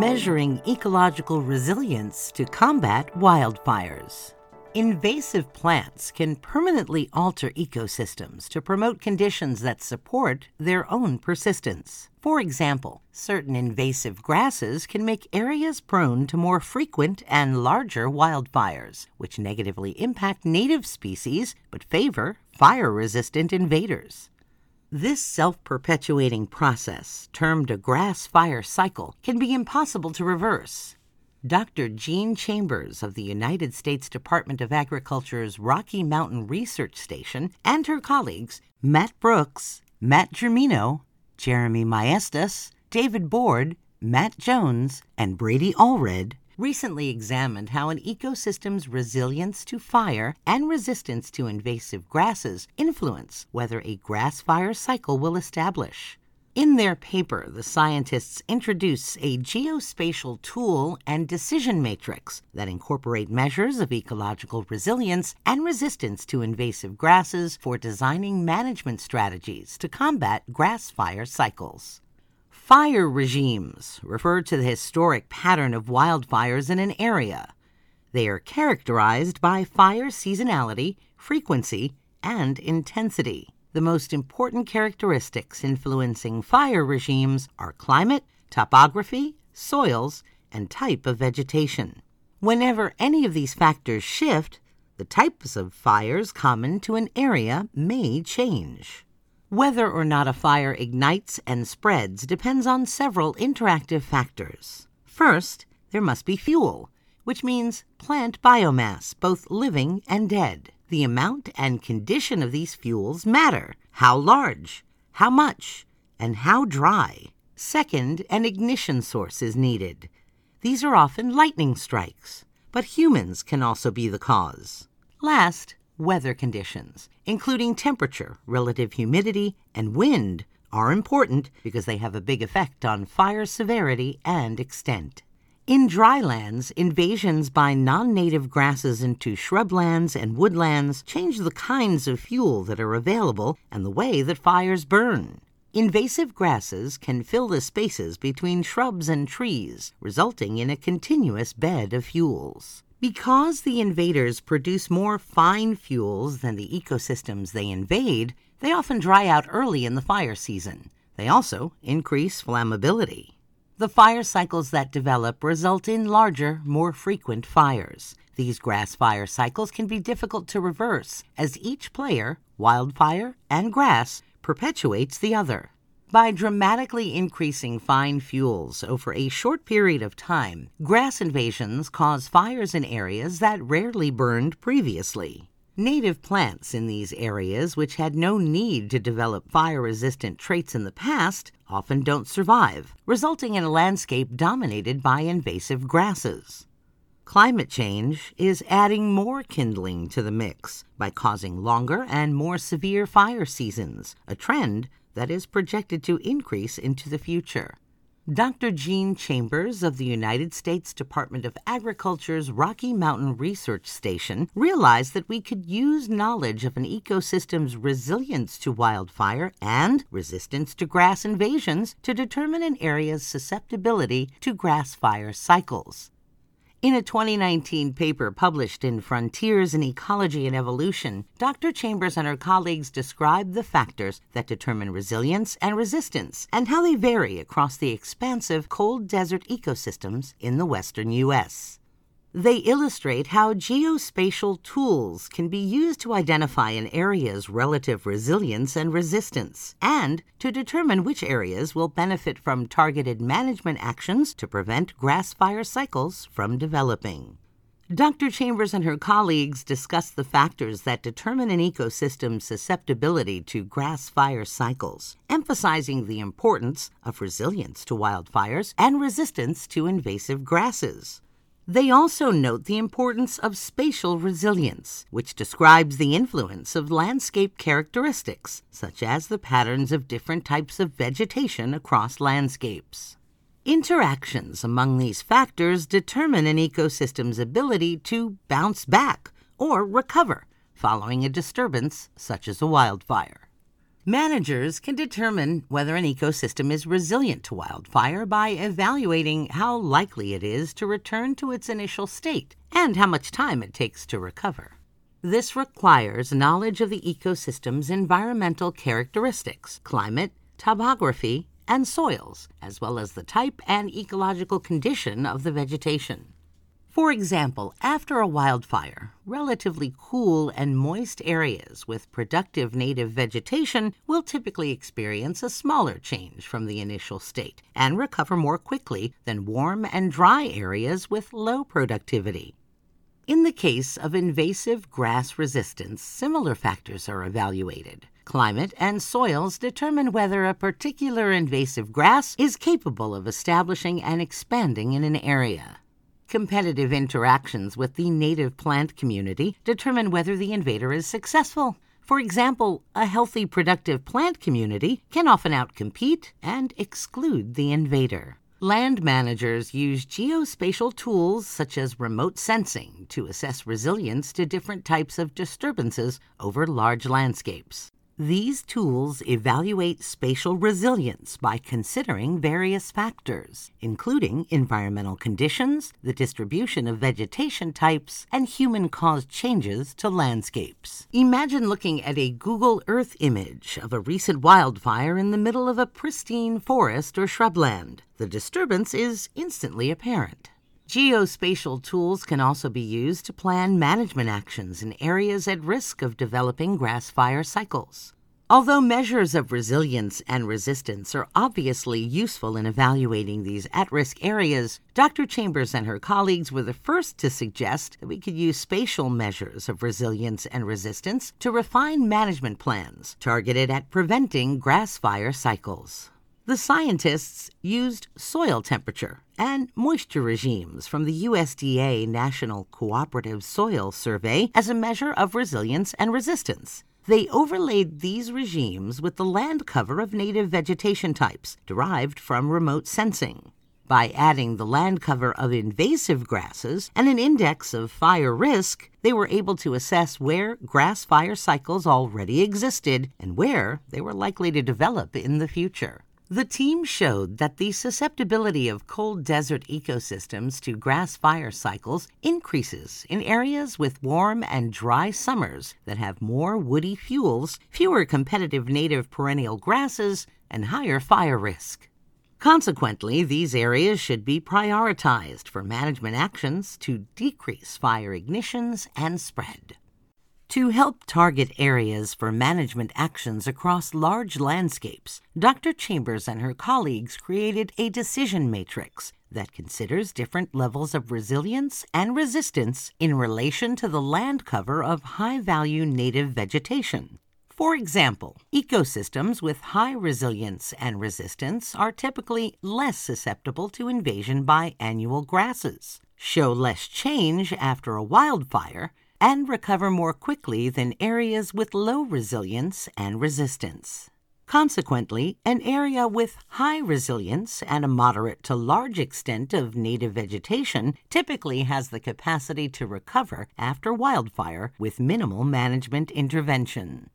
measuring ecological resilience to combat wildfires. Invasive plants can permanently alter ecosystems to promote conditions that support their own persistence. For example, certain invasive grasses can make areas prone to more frequent and larger wildfires, which negatively impact native species but favor fire resistant invaders. This self perpetuating process, termed a grass fire cycle, can be impossible to reverse. Dr. Jeanne Chambers of the United States Department of Agriculture's Rocky Mountain Research Station and her colleagues, Matt Brooks, Matt Germino, Jeremy Maestas, David Board, Matt Jones, and Brady Allred, recently examined how an ecosystem's resilience to fire and resistance to invasive grasses influence whether a grass fire cycle will establish. In their paper, the scientists introduce a geospatial tool and decision matrix that incorporate measures of ecological resilience and resistance to invasive grasses for designing management strategies to combat grass fire cycles. Fire regimes refer to the historic pattern of wildfires in an area. They are characterized by fire seasonality, frequency, and intensity. The most important characteristics influencing fire regimes are climate, topography, soils, and type of vegetation. Whenever any of these factors shift, the types of fires common to an area may change. Whether or not a fire ignites and spreads depends on several interactive factors. First, there must be fuel, which means plant biomass, both living and dead. The amount and condition of these fuels matter how large, how much, and how dry. Second, an ignition source is needed. These are often lightning strikes, but humans can also be the cause. Last, weather conditions, including temperature, relative humidity, and wind, are important because they have a big effect on fire severity and extent. In drylands, invasions by non native grasses into shrublands and woodlands change the kinds of fuel that are available and the way that fires burn. Invasive grasses can fill the spaces between shrubs and trees, resulting in a continuous bed of fuels. Because the invaders produce more fine fuels than the ecosystems they invade, they often dry out early in the fire season. They also increase flammability. The fire cycles that develop result in larger, more frequent fires. These grass fire cycles can be difficult to reverse, as each player, wildfire and grass, perpetuates the other. By dramatically increasing fine fuels over a short period of time, grass invasions cause fires in areas that rarely burned previously. Native plants in these areas, which had no need to develop fire resistant traits in the past, often don't survive, resulting in a landscape dominated by invasive grasses. Climate change is adding more kindling to the mix by causing longer and more severe fire seasons, a trend that is projected to increase into the future. Dr. Jeanne Chambers of the United States Department of Agriculture's Rocky Mountain Research Station realized that we could use knowledge of an ecosystem's resilience to wildfire and resistance to grass invasions to determine an area's susceptibility to grass fire cycles. In a 2019 paper published in Frontiers in Ecology and Evolution, Dr. Chambers and her colleagues describe the factors that determine resilience and resistance and how they vary across the expansive cold desert ecosystems in the western U.S. They illustrate how geospatial tools can be used to identify an area's relative resilience and resistance, and to determine which areas will benefit from targeted management actions to prevent grass fire cycles from developing. Dr. Chambers and her colleagues discuss the factors that determine an ecosystem's susceptibility to grass fire cycles, emphasizing the importance of resilience to wildfires and resistance to invasive grasses. They also note the importance of spatial resilience, which describes the influence of landscape characteristics, such as the patterns of different types of vegetation across landscapes. Interactions among these factors determine an ecosystem's ability to bounce back or recover following a disturbance such as a wildfire. Managers can determine whether an ecosystem is resilient to wildfire by evaluating how likely it is to return to its initial state and how much time it takes to recover. This requires knowledge of the ecosystem's environmental characteristics, climate, topography, and soils, as well as the type and ecological condition of the vegetation. For example, after a wildfire, relatively cool and moist areas with productive native vegetation will typically experience a smaller change from the initial state and recover more quickly than warm and dry areas with low productivity. In the case of invasive grass resistance, similar factors are evaluated. Climate and soils determine whether a particular invasive grass is capable of establishing and expanding in an area. Competitive interactions with the native plant community determine whether the invader is successful. For example, a healthy, productive plant community can often outcompete and exclude the invader. Land managers use geospatial tools such as remote sensing to assess resilience to different types of disturbances over large landscapes. These tools evaluate spatial resilience by considering various factors, including environmental conditions, the distribution of vegetation types, and human caused changes to landscapes. Imagine looking at a Google Earth image of a recent wildfire in the middle of a pristine forest or shrubland. The disturbance is instantly apparent. Geospatial tools can also be used to plan management actions in areas at risk of developing grass fire cycles. Although measures of resilience and resistance are obviously useful in evaluating these at risk areas, Dr. Chambers and her colleagues were the first to suggest that we could use spatial measures of resilience and resistance to refine management plans targeted at preventing grass fire cycles. The scientists used soil temperature and moisture regimes from the USDA National Cooperative Soil Survey as a measure of resilience and resistance. They overlaid these regimes with the land cover of native vegetation types derived from remote sensing. By adding the land cover of invasive grasses and an index of fire risk, they were able to assess where grass fire cycles already existed and where they were likely to develop in the future. The team showed that the susceptibility of cold desert ecosystems to grass fire cycles increases in areas with warm and dry summers that have more woody fuels, fewer competitive native perennial grasses, and higher fire risk. Consequently, these areas should be prioritized for management actions to decrease fire ignitions and spread. To help target areas for management actions across large landscapes, Dr. Chambers and her colleagues created a decision matrix that considers different levels of resilience and resistance in relation to the land cover of high value native vegetation. For example, ecosystems with high resilience and resistance are typically less susceptible to invasion by annual grasses, show less change after a wildfire, and recover more quickly than areas with low resilience and resistance. Consequently, an area with high resilience and a moderate to large extent of native vegetation typically has the capacity to recover after wildfire with minimal management intervention.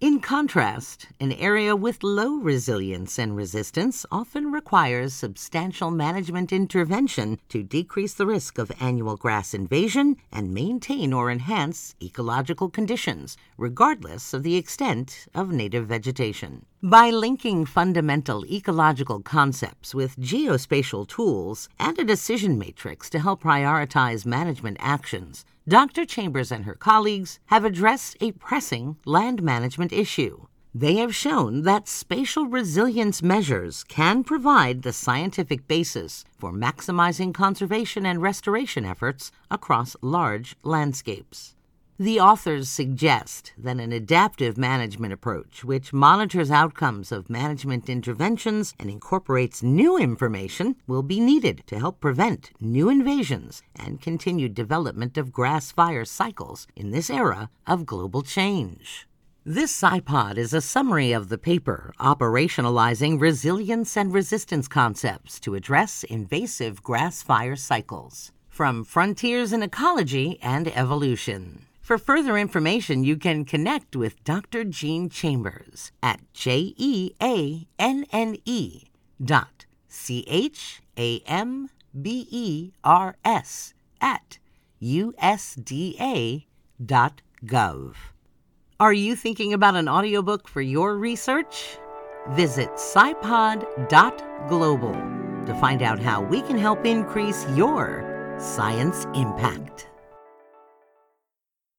In contrast, an area with low resilience and resistance often requires substantial management intervention to decrease the risk of annual grass invasion and maintain or enhance ecological conditions, regardless of the extent of native vegetation. By linking fundamental ecological concepts with geospatial tools and a decision matrix to help prioritize management actions, Dr. Chambers and her colleagues have addressed a pressing land management issue. They have shown that spatial resilience measures can provide the scientific basis for maximizing conservation and restoration efforts across large landscapes. The authors suggest that an adaptive management approach, which monitors outcomes of management interventions and incorporates new information, will be needed to help prevent new invasions and continued development of grass fire cycles in this era of global change. This SciPod is a summary of the paper operationalizing resilience and resistance concepts to address invasive grass fire cycles from Frontiers in Ecology and Evolution. For further information, you can connect with Dr. Jeanne Chambers at J E A N N E dot C H A M B E R S at USDA dot gov. Are you thinking about an audiobook for your research? Visit SciPod.global to find out how we can help increase your science impact.